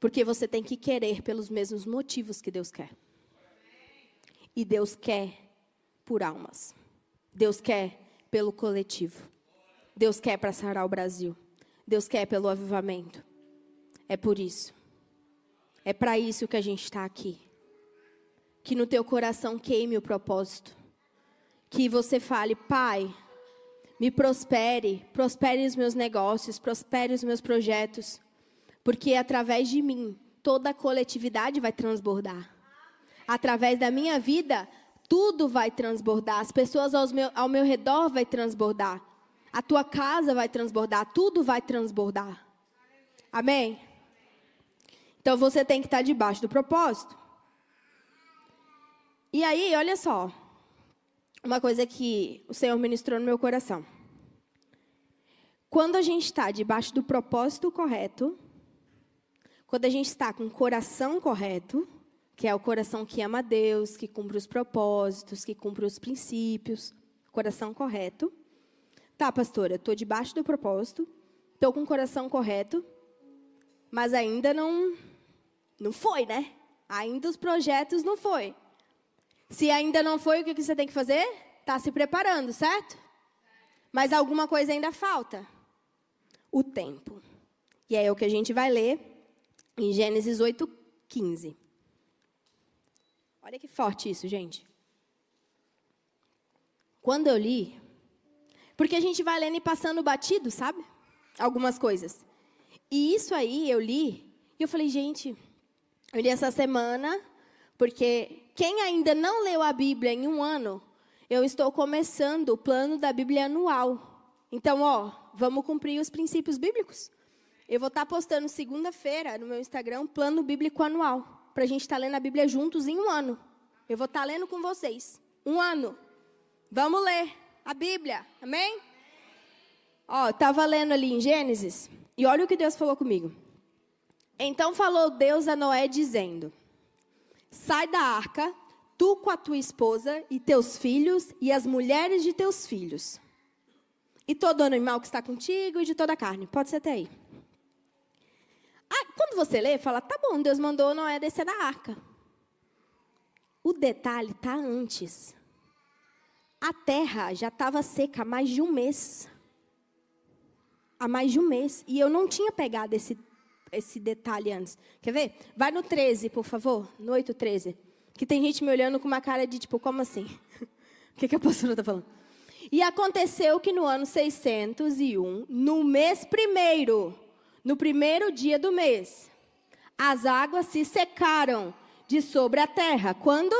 Porque você tem que querer pelos mesmos motivos que Deus quer. E Deus quer por almas. Deus quer pelo coletivo. Deus quer para sarar o Brasil. Deus quer pelo avivamento. É por isso. É para isso que a gente está aqui. Que no teu coração queime o propósito. Que você fale, Pai, me prospere, prospere os meus negócios, prospere os meus projetos. Porque através de mim, toda a coletividade vai transbordar. Através da minha vida, tudo vai transbordar. As pessoas ao meu, ao meu redor vai transbordar. A tua casa vai transbordar. Tudo vai transbordar. Amém? Então você tem que estar debaixo do propósito. E aí, olha só. Uma coisa que o Senhor ministrou no meu coração. Quando a gente está debaixo do propósito correto, quando a gente está com o coração correto, que é o coração que ama a Deus, que cumpre os propósitos, que cumpre os princípios, coração correto. Tá, pastora, estou debaixo do propósito, estou com o coração correto, mas ainda não, não foi, né? Ainda os projetos não foi. Se ainda não foi, o que você tem que fazer? Está se preparando, certo? Mas alguma coisa ainda falta. O tempo. E é o que a gente vai ler em Gênesis 8, 15. Olha que forte isso, gente. Quando eu li, porque a gente vai lendo e passando batido, sabe? Algumas coisas. E isso aí eu li, e eu falei, gente, eu li essa semana, porque quem ainda não leu a Bíblia em um ano, eu estou começando o plano da Bíblia anual. Então, ó, vamos cumprir os princípios bíblicos. Eu vou estar postando segunda-feira no meu Instagram um plano bíblico anual. Para a gente estar tá lendo a Bíblia juntos em um ano. Eu vou estar tá lendo com vocês. Um ano. Vamos ler a Bíblia. Amém? Ó, estava lendo ali em Gênesis. E olha o que Deus falou comigo. Então falou Deus a Noé, dizendo: Sai da arca, tu com a tua esposa e teus filhos e as mulheres de teus filhos. E todo animal que está contigo e de toda a carne. Pode ser até aí. Ah, quando você lê, fala, tá bom, Deus mandou Noé descer da arca. O detalhe está antes. A terra já estava seca há mais de um mês. Há mais de um mês. E eu não tinha pegado esse, esse detalhe antes. Quer ver? Vai no 13, por favor. No 8, 13. Que tem gente me olhando com uma cara de tipo, como assim? (laughs) o que, que a pastora está falando? E aconteceu que no ano 601, no mês primeiro, no primeiro dia do mês, as águas se secaram de sobre a terra. Quando?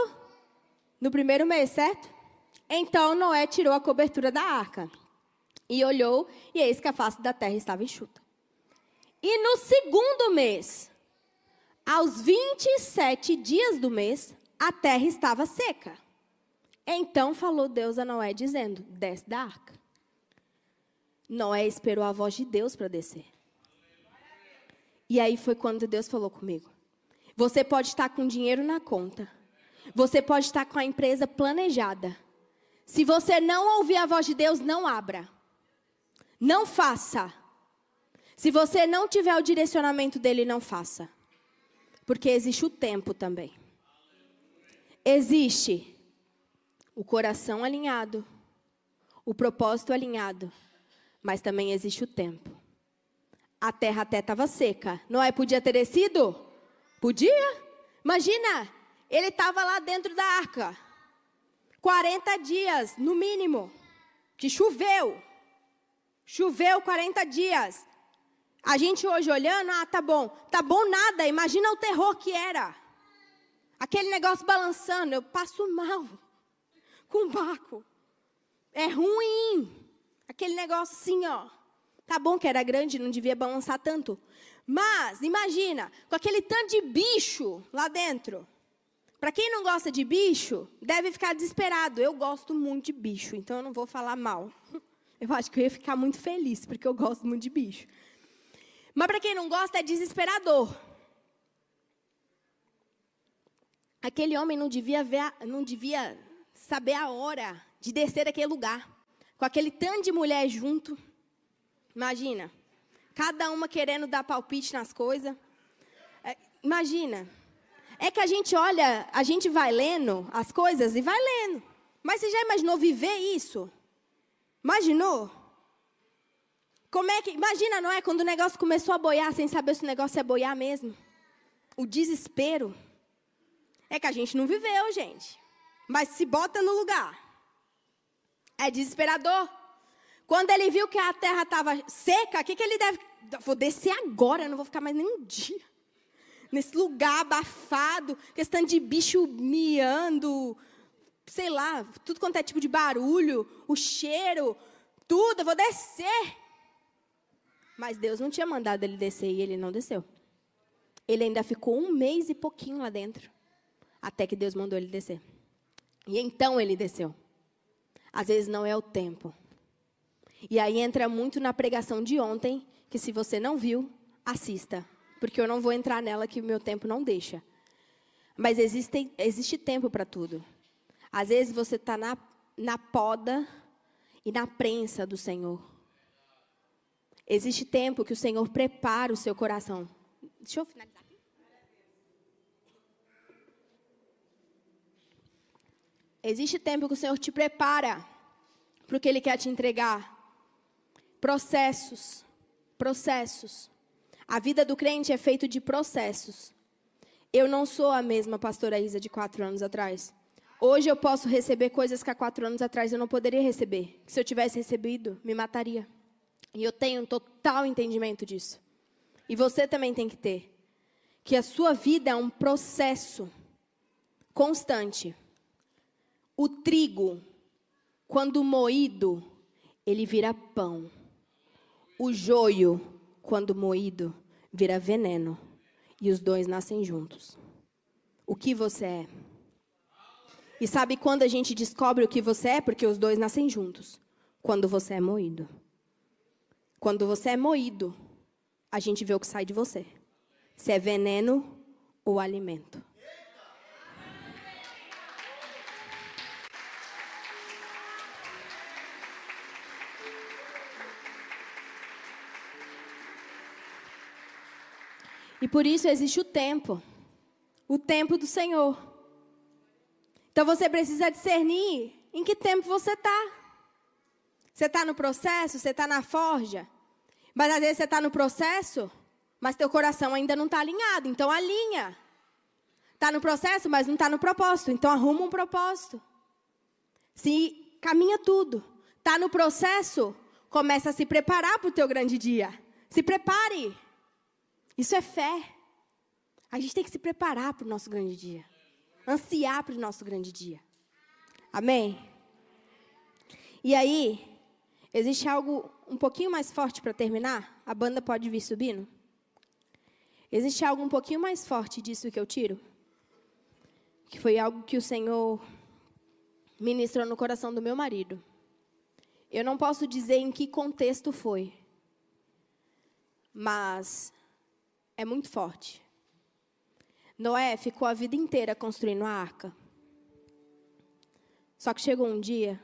No primeiro mês, certo? Então Noé tirou a cobertura da arca e olhou, e eis que a face da terra estava enxuta. E no segundo mês, aos 27 dias do mês, a terra estava seca. Então falou Deus a Noé, dizendo: Desce da arca. Noé esperou a voz de Deus para descer. E aí foi quando Deus falou comigo. Você pode estar com dinheiro na conta. Você pode estar com a empresa planejada. Se você não ouvir a voz de Deus, não abra. Não faça. Se você não tiver o direcionamento dele, não faça. Porque existe o tempo também. Existe o coração alinhado, o propósito alinhado, mas também existe o tempo. A terra até estava seca. Noé podia ter descido? Podia. Imagina, ele estava lá dentro da arca. 40 dias, no mínimo, que choveu. Choveu 40 dias. A gente hoje olhando, ah, tá bom. Tá bom nada, imagina o terror que era. Aquele negócio balançando, eu passo mal (laughs) com o barco. É ruim. Aquele negócio assim, ó. Tá bom que era grande, não devia balançar tanto. Mas, imagina, com aquele tanto de bicho lá dentro. Para quem não gosta de bicho, deve ficar desesperado. Eu gosto muito de bicho, então eu não vou falar mal. (laughs) Eu acho que eu ia ficar muito feliz, porque eu gosto muito de bicho. Mas para quem não gosta, é desesperador. Aquele homem não devia, ver, não devia saber a hora de descer daquele lugar. Com aquele tanto de mulher junto. Imagina. Cada uma querendo dar palpite nas coisas. É, imagina. É que a gente olha, a gente vai lendo as coisas e vai lendo. Mas você já imaginou viver isso? Imaginou? Como é que. Imagina, não é? Quando o negócio começou a boiar sem saber se o negócio é boiar mesmo. O desespero. É que a gente não viveu, gente. Mas se bota no lugar. É desesperador. Quando ele viu que a terra estava seca, o que, que ele deve. Vou descer agora, não vou ficar mais nenhum dia. Nesse lugar abafado, questão de bicho miando, sei lá, tudo quanto é tipo de barulho, o cheiro, tudo, eu vou descer. Mas Deus não tinha mandado ele descer e ele não desceu. Ele ainda ficou um mês e pouquinho lá dentro, até que Deus mandou ele descer. E então ele desceu. Às vezes não é o tempo. E aí entra muito na pregação de ontem, que se você não viu, assista. Porque eu não vou entrar nela que o meu tempo não deixa. Mas existe, existe tempo para tudo. Às vezes você está na, na poda e na prensa do Senhor. Existe tempo que o Senhor prepara o seu coração. Deixa eu finalizar aqui. Existe tempo que o Senhor te prepara para o que Ele quer te entregar. Processos. Processos. A vida do crente é feita de processos. Eu não sou a mesma pastora Isa de quatro anos atrás. Hoje eu posso receber coisas que há quatro anos atrás eu não poderia receber. Se eu tivesse recebido, me mataria. E eu tenho um total entendimento disso. E você também tem que ter. Que a sua vida é um processo constante. O trigo, quando moído, ele vira pão. O joio, quando moído, vira veneno. E os dois nascem juntos. O que você é? E sabe quando a gente descobre o que você é? Porque os dois nascem juntos. Quando você é moído. Quando você é moído, a gente vê o que sai de você. Se é veneno ou alimento. E por isso existe o tempo. O tempo do Senhor. Então você precisa discernir em que tempo você está. Você está no processo, você está na forja. Mas às vezes você está no processo, mas teu coração ainda não está alinhado. Então alinha. Está no processo, mas não está no propósito. Então arruma um propósito. Se caminha tudo. Está no processo, começa a se preparar para o teu grande dia. Se prepare. Isso é fé. A gente tem que se preparar para o nosso grande dia. Ansiar para o nosso grande dia. Amém? E aí, existe algo um pouquinho mais forte para terminar? A banda pode vir subindo? Existe algo um pouquinho mais forte disso que eu tiro? Que foi algo que o Senhor ministrou no coração do meu marido. Eu não posso dizer em que contexto foi, mas é muito forte. Noé ficou a vida inteira construindo a arca. Só que chegou um dia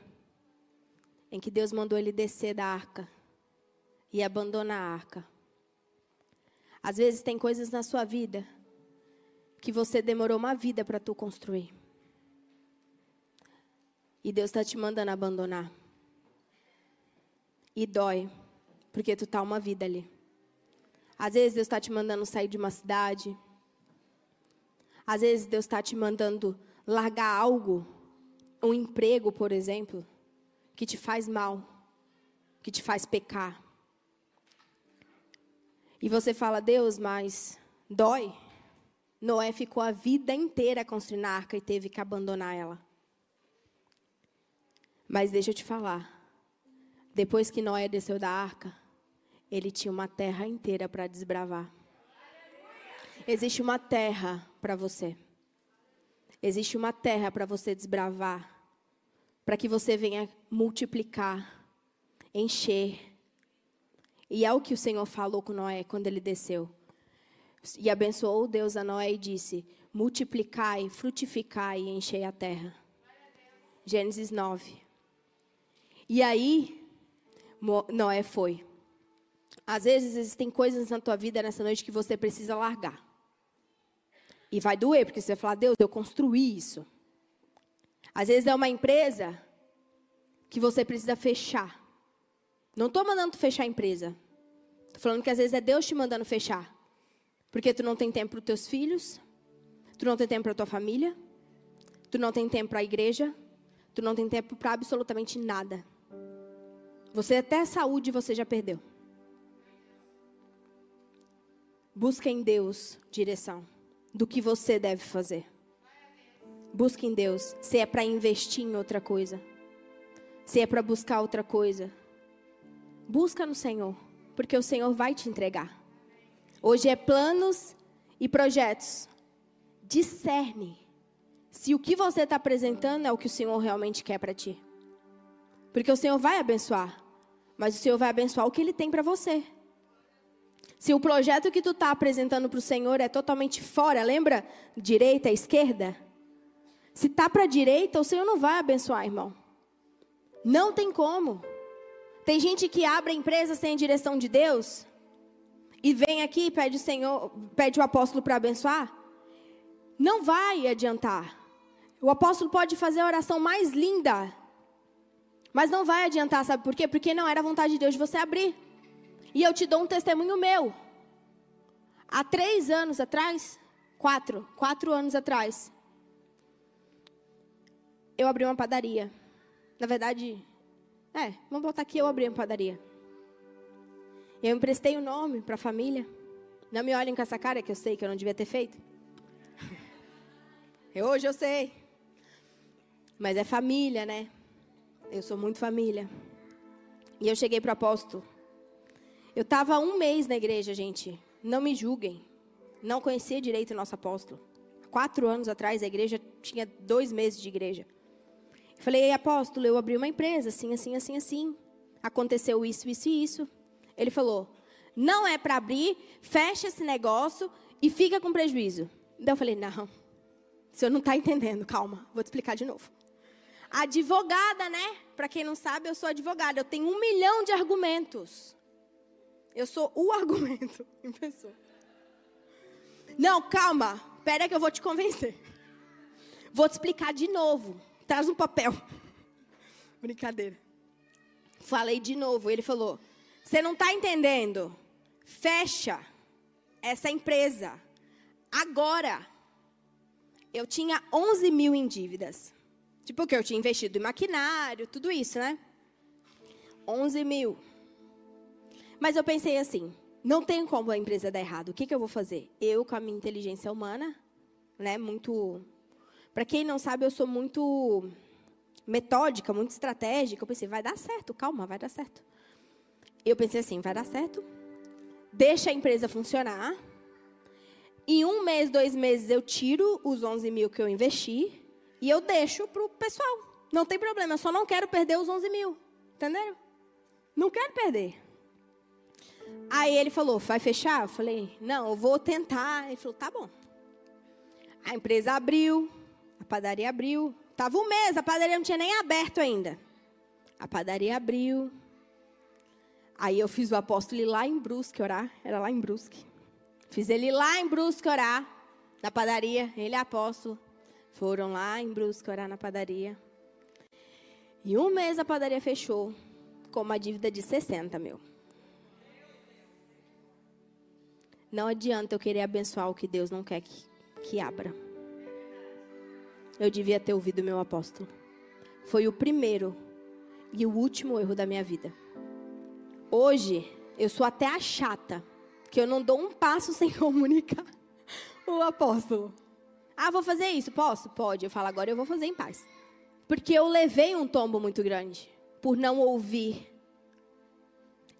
em que Deus mandou ele descer da arca e abandonar a arca. Às vezes tem coisas na sua vida que você demorou uma vida para tu construir. E Deus está te mandando abandonar. E dói, porque tu tá uma vida ali. Às vezes Deus está te mandando sair de uma cidade. Às vezes Deus está te mandando largar algo, um emprego, por exemplo, que te faz mal, que te faz pecar. E você fala, Deus, mas dói. Noé ficou a vida inteira construindo a arca e teve que abandonar ela. Mas deixa eu te falar. Depois que Noé desceu da arca, ele tinha uma terra inteira para desbravar. Existe uma terra para você. Existe uma terra para você desbravar. Para que você venha multiplicar, encher. E é o que o Senhor falou com Noé quando ele desceu. E abençoou Deus a Noé e disse: Multiplicai, frutificai e enchei a terra. Gênesis 9. E aí, Noé foi. Às vezes existem coisas na tua vida nessa noite que você precisa largar. E vai doer, porque você vai falar, Deus, eu construí isso. Às vezes é uma empresa que você precisa fechar. Não estou mandando tu fechar a empresa. Estou falando que às vezes é Deus te mandando fechar. Porque tu não tem tempo para os teus filhos, tu não tem tempo para a tua família, tu não tem tempo para a igreja, tu não tem tempo para absolutamente nada. Você até a saúde você já perdeu. Busque em Deus direção do que você deve fazer. Busque em Deus se é para investir em outra coisa. Se é para buscar outra coisa. Busca no Senhor, porque o Senhor vai te entregar. Hoje é planos e projetos. Discerne se o que você está apresentando é o que o Senhor realmente quer para ti. Porque o Senhor vai abençoar, mas o Senhor vai abençoar o que Ele tem para você. Se o projeto que tu está apresentando para o Senhor é totalmente fora, lembra? Direita, esquerda? Se tá para a direita, o Senhor não vai abençoar, irmão. Não tem como. Tem gente que abre a empresa sem a direção de Deus e vem aqui e pede o Senhor, pede o apóstolo para abençoar. Não vai adiantar. O apóstolo pode fazer a oração mais linda, mas não vai adiantar, sabe por quê? Porque não era vontade de Deus de você abrir. E eu te dou um testemunho meu. Há três anos atrás, quatro, quatro anos atrás, eu abri uma padaria. Na verdade, é, vamos botar aqui, eu abri uma padaria. Eu emprestei o nome para a família. Não me olhem com essa cara que eu sei que eu não devia ter feito. (laughs) Hoje eu sei. Mas é família, né? Eu sou muito família. E eu cheguei para o apóstolo eu estava um mês na igreja, gente. Não me julguem. Não conhecia direito o nosso apóstolo. Quatro anos atrás, a igreja tinha dois meses de igreja. Eu falei, apóstolo, eu abri uma empresa, assim, assim, assim, assim. Aconteceu isso, isso e isso. Ele falou, não é para abrir, fecha esse negócio e fica com prejuízo. Daí eu falei, não, o senhor não está entendendo, calma, vou te explicar de novo. Advogada, né? Para quem não sabe, eu sou advogada. Eu tenho um milhão de argumentos. Eu sou o (laughs) argumento em pessoa. Não, calma. Espera que eu vou te convencer. Vou te explicar de novo. Traz um papel. (laughs) Brincadeira. Falei de novo. Ele falou: Você não está entendendo? Fecha essa empresa. Agora. Eu tinha 11 mil em dívidas. Tipo, que eu tinha investido em maquinário, tudo isso, né? 11 mil. Mas eu pensei assim: não tem como a empresa dar errado. O que, que eu vou fazer? Eu, com a minha inteligência humana, né, muito. Para quem não sabe, eu sou muito metódica, muito estratégica. Eu pensei: vai dar certo, calma, vai dar certo. Eu pensei assim: vai dar certo. Deixa a empresa funcionar. Em um mês, dois meses, eu tiro os 11 mil que eu investi e eu deixo para o pessoal. Não tem problema, eu só não quero perder os 11 mil. Entenderam? Não quero perder. Aí ele falou, vai fechar? Eu falei, não, eu vou tentar. Ele falou, tá bom. A empresa abriu, a padaria abriu. Tava um mês, a padaria não tinha nem aberto ainda. A padaria abriu. Aí eu fiz o apóstolo ir lá em Brusque orar. Era lá em Brusque. Fiz ele ir lá em Brusque orar. Na padaria. Ele é apóstolo. Foram lá em Brusque orar na padaria. E um mês a padaria fechou com uma dívida de 60 mil. Não adianta eu querer abençoar o que Deus não quer que, que abra. Eu devia ter ouvido meu apóstolo. Foi o primeiro e o último erro da minha vida. Hoje, eu sou até a chata, que eu não dou um passo sem (laughs) comunicar o apóstolo. Ah, vou fazer isso, posso? Pode. Eu falo, agora eu vou fazer em paz. Porque eu levei um tombo muito grande por não ouvir.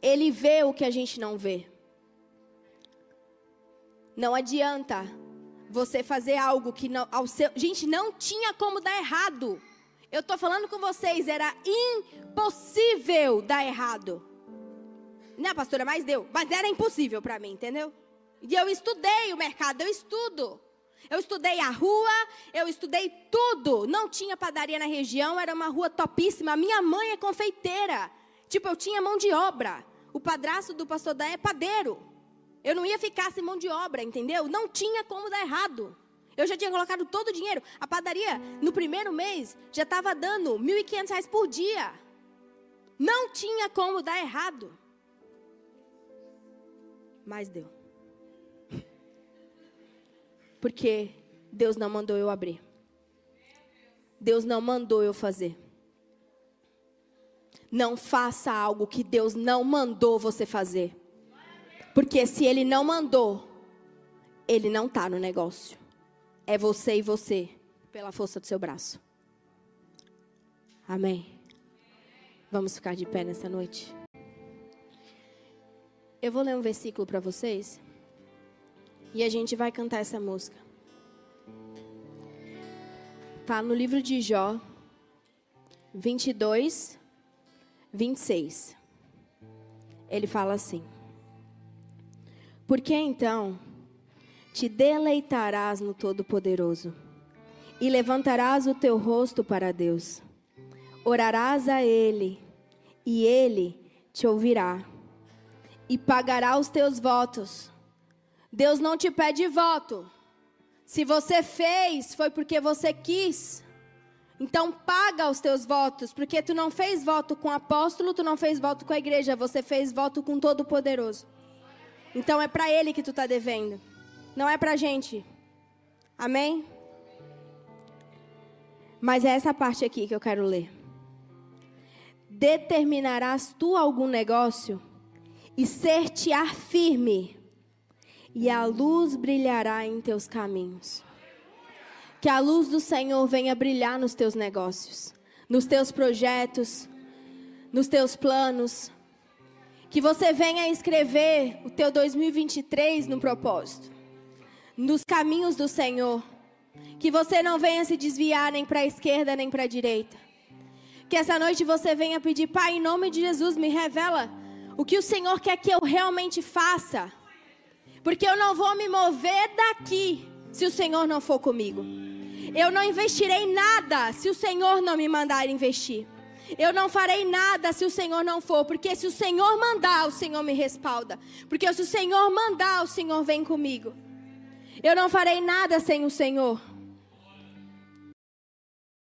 Ele vê o que a gente não vê. Não adianta você fazer algo que não, ao seu, gente, não tinha como dar errado. Eu estou falando com vocês, era impossível dar errado. Não, pastora, mas deu. Mas era impossível para mim, entendeu? E eu estudei o mercado, eu estudo. Eu estudei a rua, eu estudei tudo. Não tinha padaria na região, era uma rua topíssima. Minha mãe é confeiteira. Tipo, eu tinha mão de obra. O padrasto do pastor Dan é padeiro. Eu não ia ficar sem mão de obra, entendeu? Não tinha como dar errado. Eu já tinha colocado todo o dinheiro. A padaria, no primeiro mês, já estava dando R$ 1.500 por dia. Não tinha como dar errado. Mas deu. Porque Deus não mandou eu abrir. Deus não mandou eu fazer. Não faça algo que Deus não mandou você fazer. Porque se ele não mandou, ele não está no negócio. É você e você, pela força do seu braço. Amém. Vamos ficar de pé nessa noite. Eu vou ler um versículo para vocês. E a gente vai cantar essa música. Tá no livro de Jó, 22, 26. Ele fala assim: por que então te deleitarás no Todo-Poderoso e levantarás o teu rosto para Deus? Orarás a Ele e Ele te ouvirá e pagará os teus votos. Deus não te pede voto. Se você fez, foi porque você quis. Então paga os teus votos, porque tu não fez voto com o apóstolo, tu não fez voto com a igreja, você fez voto com todo poderoso. Então é para ele que tu está devendo. Não é para gente. Amém? Mas é essa parte aqui que eu quero ler. Determinarás tu algum negócio e ser-te-á firme, e a luz brilhará em teus caminhos. Que a luz do Senhor venha brilhar nos teus negócios, nos teus projetos, nos teus planos, que você venha escrever o teu 2023 no propósito, nos caminhos do Senhor. Que você não venha se desviar nem para a esquerda nem para a direita. Que essa noite você venha pedir, Pai, em nome de Jesus, me revela o que o Senhor quer que eu realmente faça. Porque eu não vou me mover daqui se o Senhor não for comigo. Eu não investirei nada se o Senhor não me mandar investir. Eu não farei nada se o Senhor não for, porque se o Senhor mandar, o Senhor me respalda. Porque se o Senhor mandar, o Senhor vem comigo. Eu não farei nada sem o Senhor.